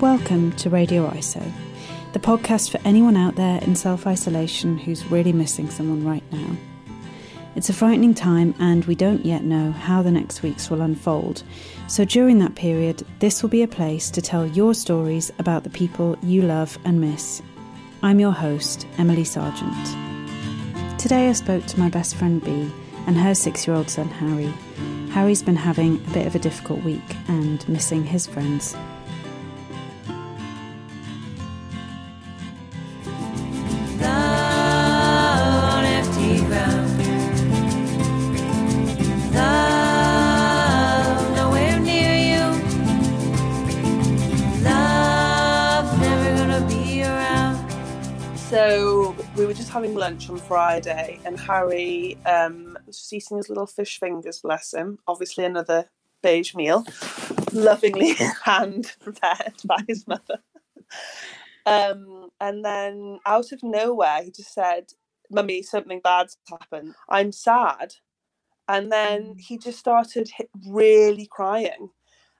Welcome to Radio ISO, the podcast for anyone out there in self isolation who's really missing someone right now. It's a frightening time, and we don't yet know how the next weeks will unfold. So, during that period, this will be a place to tell your stories about the people you love and miss. I'm your host, Emily Sargent. Today, I spoke to my best friend Bee and her six year old son Harry. Harry's been having a bit of a difficult week and missing his friends. Having lunch on Friday, and Harry um, was just eating his little fish fingers. Bless him. Obviously, another beige meal, lovingly hand prepared by his mother. Um, and then out of nowhere, he just said, "Mummy, something bad's happened. I'm sad." And then he just started really crying.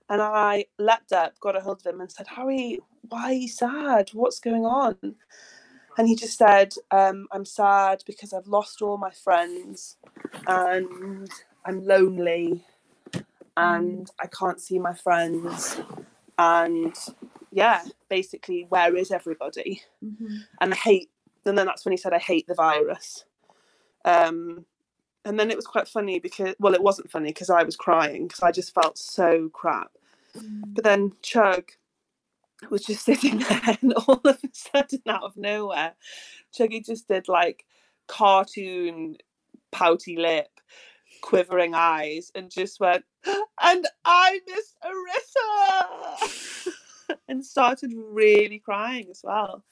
And I leapt up, got a hold of him, and said, Harry, why are you sad? What's going on? And he just said um, i'm sad because i've lost all my friends and i'm lonely and i can't see my friends. And yeah basically where is everybody? And i hate and then that's when he said i hate the virus. Um, and then it was quite funny because well it wasn't funny because i was crying because i just felt so crap. But then chug was just sitting there and all of a sudden out of nowhere chuggy just did like cartoon pouty lip quivering eyes and just went and i miss arissa and started really crying as well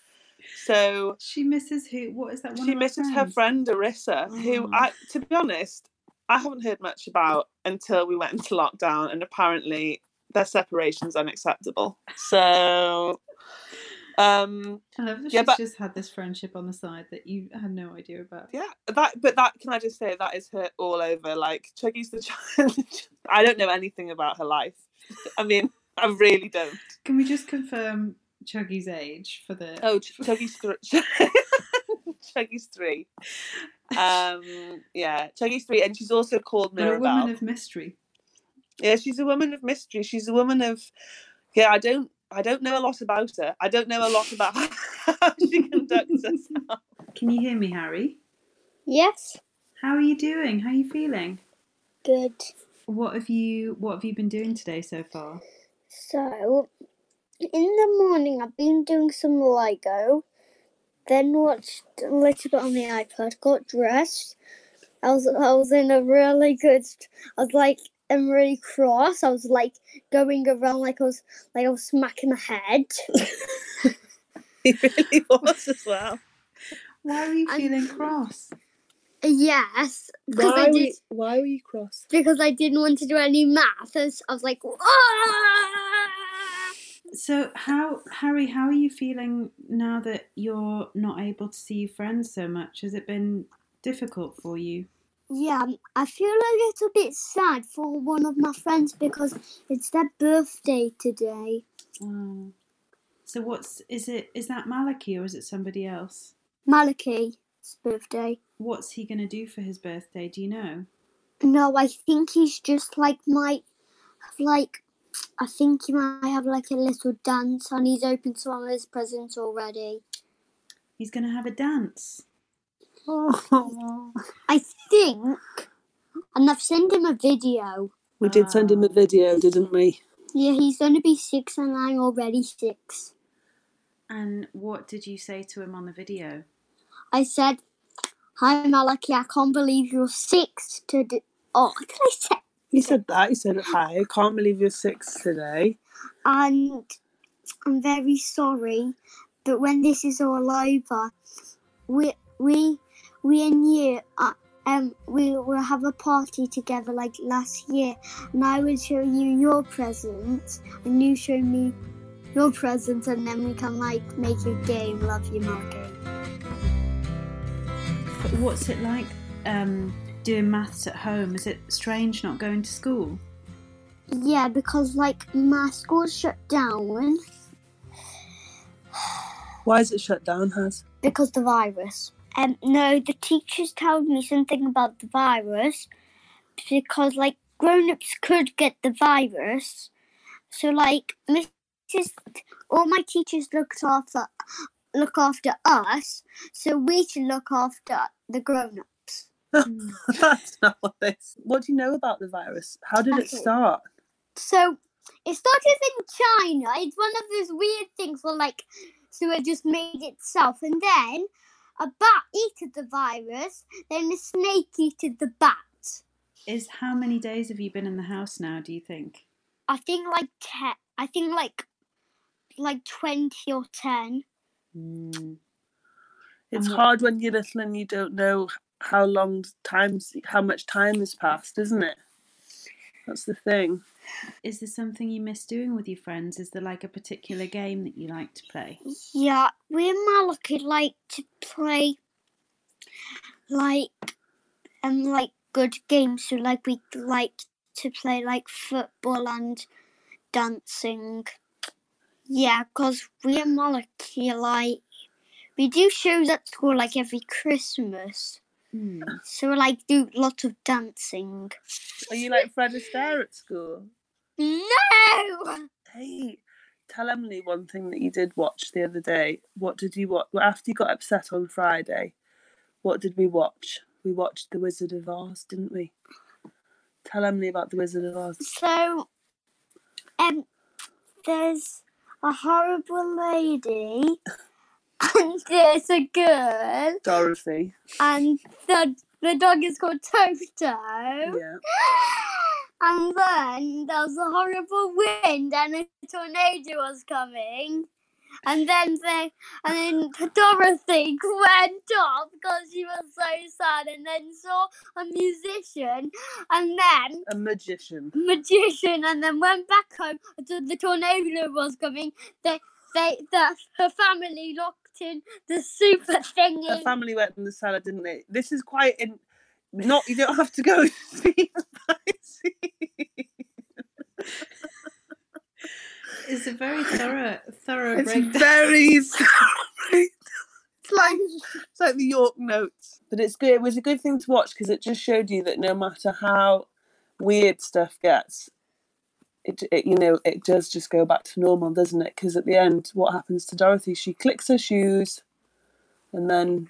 so She misses who? What is that one? she of her misses her friend Arissa, who Oh. I, to be honest, I haven't heard much about until we went into lockdown, and apparently their separation's unacceptable. So, um, I love that Yeah, she's but- just had this friendship on the side that you had no idea about. yeah, that. But that can I just say that is her all over. Like Chuggy's the child. I don't know anything about her life. I mean, I really don't. Can we just confirm Chuggy's age for the? Oh, Ch- Chuggy's three. Chuggy's three. Um, yeah, Chuggy's three, and she's also called but a woman of mystery. Yeah, she's a woman of mystery. She's a woman of yeah, I don't I don't know a lot about her. I don't know a lot about how she conducts herself. Can you hear me, Harry? Yes, How are you doing? How are you feeling? good. What have you What have you been doing today so far? So, in the morning, I've been doing some Lego, then watched a little bit on the iPad, got dressed. I was I was in a really good. I was like, I'm really cross. I was like going around like I was like I was smacking the head. He really was as well. Why are you I'm- feeling cross? yes, because I did why were you cross? because I didn't want to do any math. I was, I was like, "Ah!" So how Harry, how are you feeling now that you're not able to see your friends so much? Has it been difficult for you? Yeah, um, I feel a little bit sad for one of my friends because it's their birthday today. Oh. So what's is it? Is that Malachi or is it somebody else? Malachi's birthday. What's he going to do for his birthday? Do you know? No, I think he's just like might have like I think he might have like a little dance and he's opened some of his presents already. He's going to have a dance. I think and I've sent him a video. We did send him a video, didn't we? Yeah, he's gonna be six and I'm already six. And what did you say to him on the video? I said, Hi Malachi, I can't believe you're six today." Oh, what did I say? He said that. He said, "Hi, I can't believe you're six today." and I'm very sorry, but when this is all over, we we we and you uh, um we will have a party together like last year, and I will show you your presents, and you show me your presents, and then we can like make a game. Love you, Margaret. What's it like um, doing maths at home? Is it strange not going to school? Yeah, because like my school's shut down, Why is it shut down, Has? because the virus. Um, no, the teachers told me something about the virus because like grown-ups could get the virus. So like Mrs. All my teachers looked after look after us, so we should look after the grown-ups. That's not what this. What do you know about the virus? How did it start? So it started in China. It's one of those weird things where like so it just made itself and then a bat eated the virus, then a snake eated the bat. Is how many days have you been in the house now? Do you think? I think like ten I think like like twenty or ten. Mm. It's And what- hard when you're little and you don't know how long times, how much time has passed, isn't it? That's the thing. Is there something you miss doing with your friends? Is there like a particular game that you like to play? Yeah, we and Malachi like to play like um like good games. So like we like to play like football and dancing. Yeah, cause we and Malachi like we do shows at school like every Christmas. Hmm. So like do lots of dancing. Are you like Fred Astaire at school? No. Hey, tell Emily one thing that you did watch the other day. What did you watch? Well, after you got upset on Friday, what did we watch? We watched The Wizard of Oz, didn't we? Tell Emily about The Wizard of Oz. So, um, there's a horrible lady, and there's a girl, Dorothy. and the the dog is called Toto. Yeah. And then there was a horrible wind, and a tornado was coming. And then they, and then Dorothy went off because she was so sad, and then saw a musician, and then A magician. magician and then went back home until the tornado was coming. They, they, the, her family locked in the super Her thingy. family went in the cellar, didn't they? This is quite in. Not you don't have to go see the Pisces. It's a very thorough, thorough It's breakdown. very sorry. It's like it's like the York notes, but it's good. It was a good thing to watch because it just showed you that no matter how weird stuff gets, it, it you know it does just go back to normal, doesn't it? Because at the end, what happens to Dorothy? She clicks her shoes, and then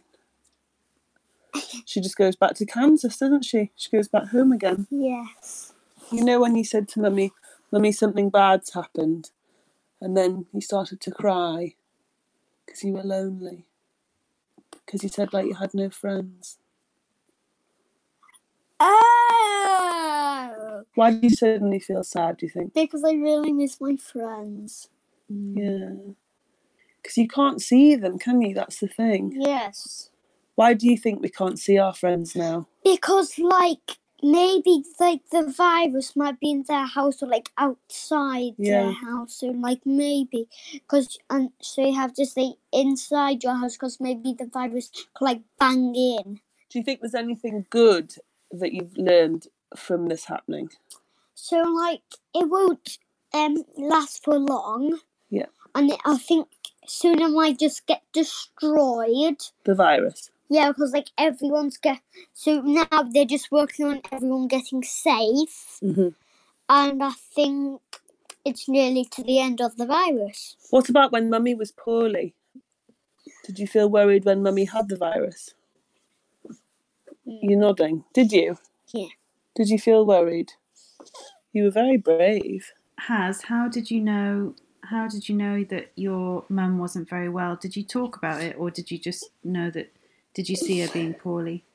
she just goes back to Kansas, doesn't she? She goes back home again. Yes. You know when you said to mummy, "Mummy, something bad's happened," and then you started to cry because you were lonely. Because you said like you had no friends. Oh! Why do you suddenly feel sad? Do you think? Because I really miss my friends. Yeah. Because you can't see them, can you? That's the thing. Yes. Why do you think we can't see our friends now? Because, like, maybe, like, the virus might be in their house or, like, outside Yeah. their house. So, like, maybe. Because, and so you have to stay inside your house because maybe the virus could, like, bang in. Do you think there's anything good that you've learned from this happening? So like it won't um last for long. Yeah. And it, I think soon it might just get destroyed. The virus. Yeah, because like everyone's get so now they're just working on everyone getting safe, hmm and I think it's nearly to the end of the virus. What about when Mummy was poorly? Did you feel worried when Mummy had the virus? You're nodding. Did you? Yeah. Did you feel worried? You were very brave. Has how did you know? How did you know that your mum wasn't very well? Did you talk about it, or did you just know that? Did you see her being poorly?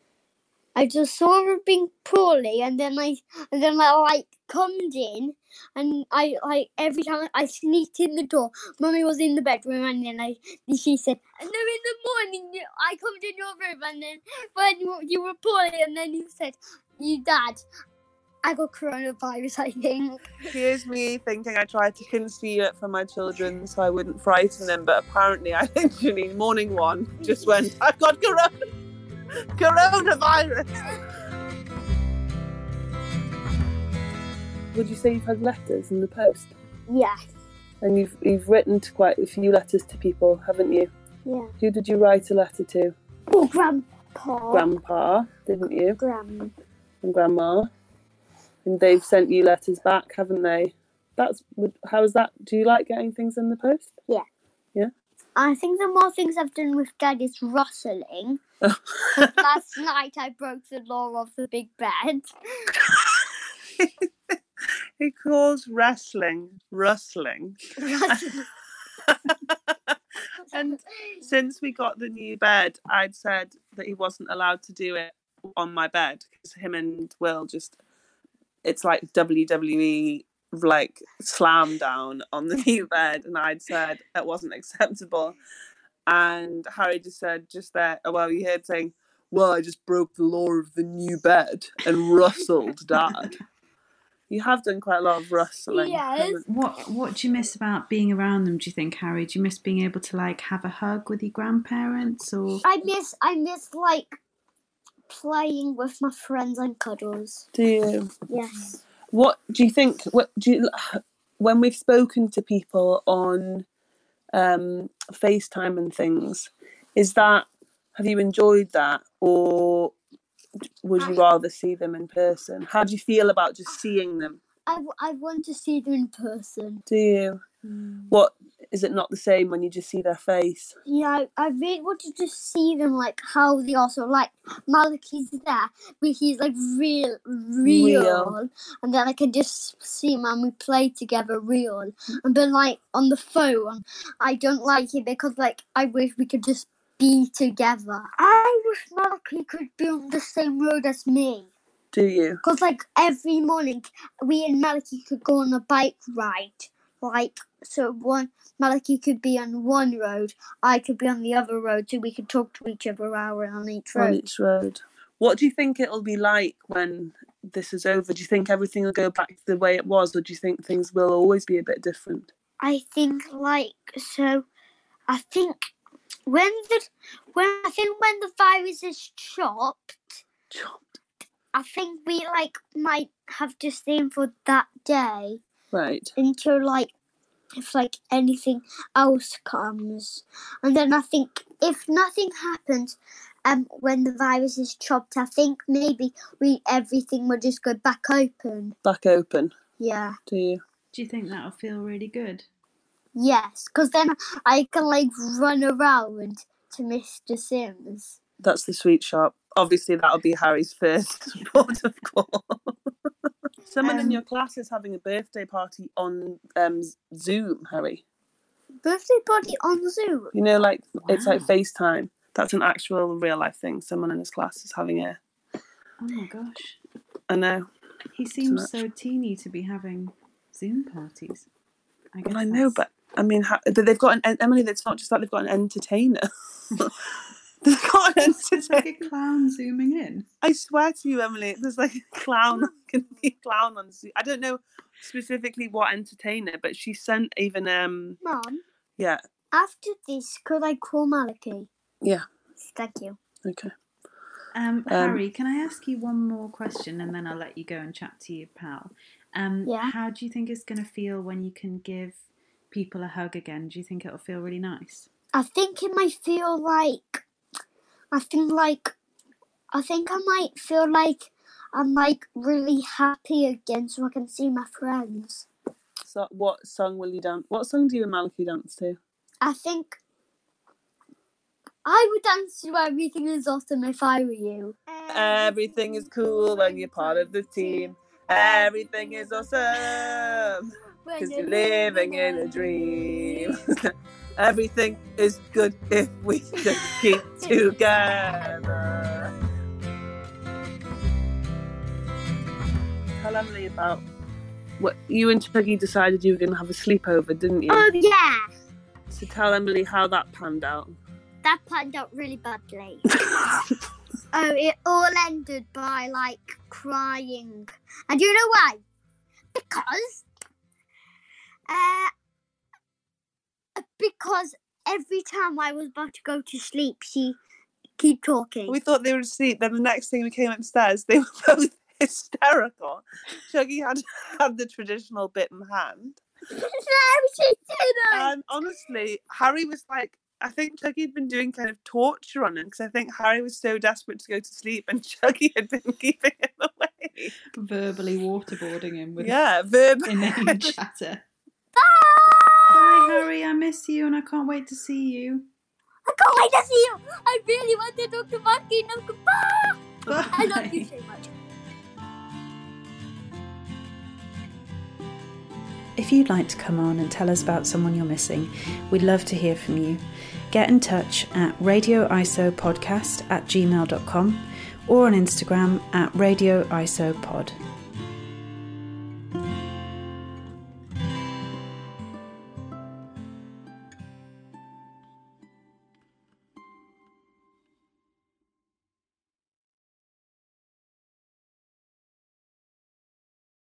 I just saw her being poorly, and then I and then I like comed in, and I like every time I sneaked in the door, mummy was in the bedroom, and then I she said, and then in the morning I come in your room, and then when you were poorly, and then you said, you dad, I got coronavirus, I think. Here's me thinking I tried to conceal it from my children so I wouldn't frighten them, but apparently I literally, morning one, just went, I've got corona- coronavirus. Would you say you've had letters in the post? Yes. And you've you've written to quite a few letters to people, haven't you? Yeah. Who did you write a letter to? Oh, Grandpa. Grandpa, didn't you? Gran. And Grandma. And they've sent you letters back, haven't they? That's how is that? Do you like getting things in the post? Yeah. Yeah. I think the more things I've done with Dad is rustling. 'Cause oh. Last night I broke the law of the big bed. He calls wrestling rustling. Rustling. And since we got the new bed, I'd said that he wasn't allowed to do it on my bed because him and Will just it's like WWE like slam down on the new bed and I'd said that wasn't acceptable and Harry just said just there oh, well you heard saying well I just broke the law of the new bed and rustled dad you have done quite a lot of rustling Yes. What What do you miss about being around them? Do you think, Harry? Do you miss being able to like have a hug with your grandparents, or I miss I miss like playing with my friends and cuddles. do you Yes. What do you think? What do you, when we've spoken to people on um, FaceTime and things? Is that have you enjoyed that, or would you rather see them in person? How do you feel about just seeing them? I, I want to see them in person. Do you? What is it not the same when you just see their face? Yeah, I, I really want to just see them like how they are. So like Malachi's there, but he's like real, real, Real. and then I can just see him and we play together real. And then like on the phone, I don't like it because like I wish we could just be together. I wish Malachi could be on the same road as me. Do you? Because, like, every morning, we and Malachi could go on a bike ride. Like, so one, Malachi could be on one road, I could be on the other road, so we could talk to each other hour on each road. On each road. What do you think it'll be like when this is over? Do you think everything will go back to the way it was, or do you think things will always be a bit different? I think, like, so, I think when the, when, I think when the virus is chopped, chopped, I think we, like, might have to stay in for that day. Right. until like if like anything else comes and then i think if nothing happens um when the virus is chopped i think maybe we everything will just go back open Back open. yeah Do you? do you think that'll feel really good? yes because then i can like run around to mr sims That's the sweet shop. Obviously, that'll be Harry's first port of call. Someone in Um, your class is having a birthday party on um, Zoom, Harry. birthday party on zoom You know, like it's like FaceTime. That's an actual real life thing. Someone in his class is having a. Oh my gosh, I know. he seems so teeny to be having Zoom parties. I guess Well, I know, that's- but I mean, ha- but they've got an Emily. That's not just that they've got an entertainer. they've got an it's like a clown zooming in. I swear to you, Emily, there's like a clown, can be a clown on. Zoom. I don't know specifically what entertainer, but she sent even um mom yeah after this could i call malachi yeah thank you okay Um, Um, Harry, can I ask you one more question and then I'll let you go and chat to your pal? Um, Yeah. How do you think it's going to feel when you can give people a hug again? Do you think it'll feel really nice? I think it might feel like I think like I think I might feel like I'm like really happy again so I can see my friends. So what song will you dance? What song do you and Malachi dance to? I think I would dance to everything is awesome if I were you. Everything is cool when you're part of the team. Everything is awesome because you're living in a dream. Everything is good if we just keep together. Tell Emily about what you and Peggy decided you were going to have a sleepover, didn't you? Oh yeah, So tell Emily how that panned out. that panned out really badly. oh, it all ended by like crying, and you know why? Because, uh, because every time I was about to go to sleep, she keep talking. We thought they were asleep. Then the next thing we came upstairs, they were both hysterical. Chuggy had had the traditional bit in hand, no, she didn't. and honestly, Harry was like, I think Chucky had been doing kind of torture on him because I think Harry was so desperate to go to sleep and Chucky had been keeping him away. Verbally waterboarding him with Yeah, verb. inane chatter. Bye, Harry. I miss you and I can't wait to see you. I can't wait to see you. I really want to talk to Monkey. No, goodbye. Bye. I love you so much. If you'd like to come on and tell us about someone you're missing, we'd love to hear from you. Get in touch at radioisopodcast at gmail.com or on Instagram at radioisopod.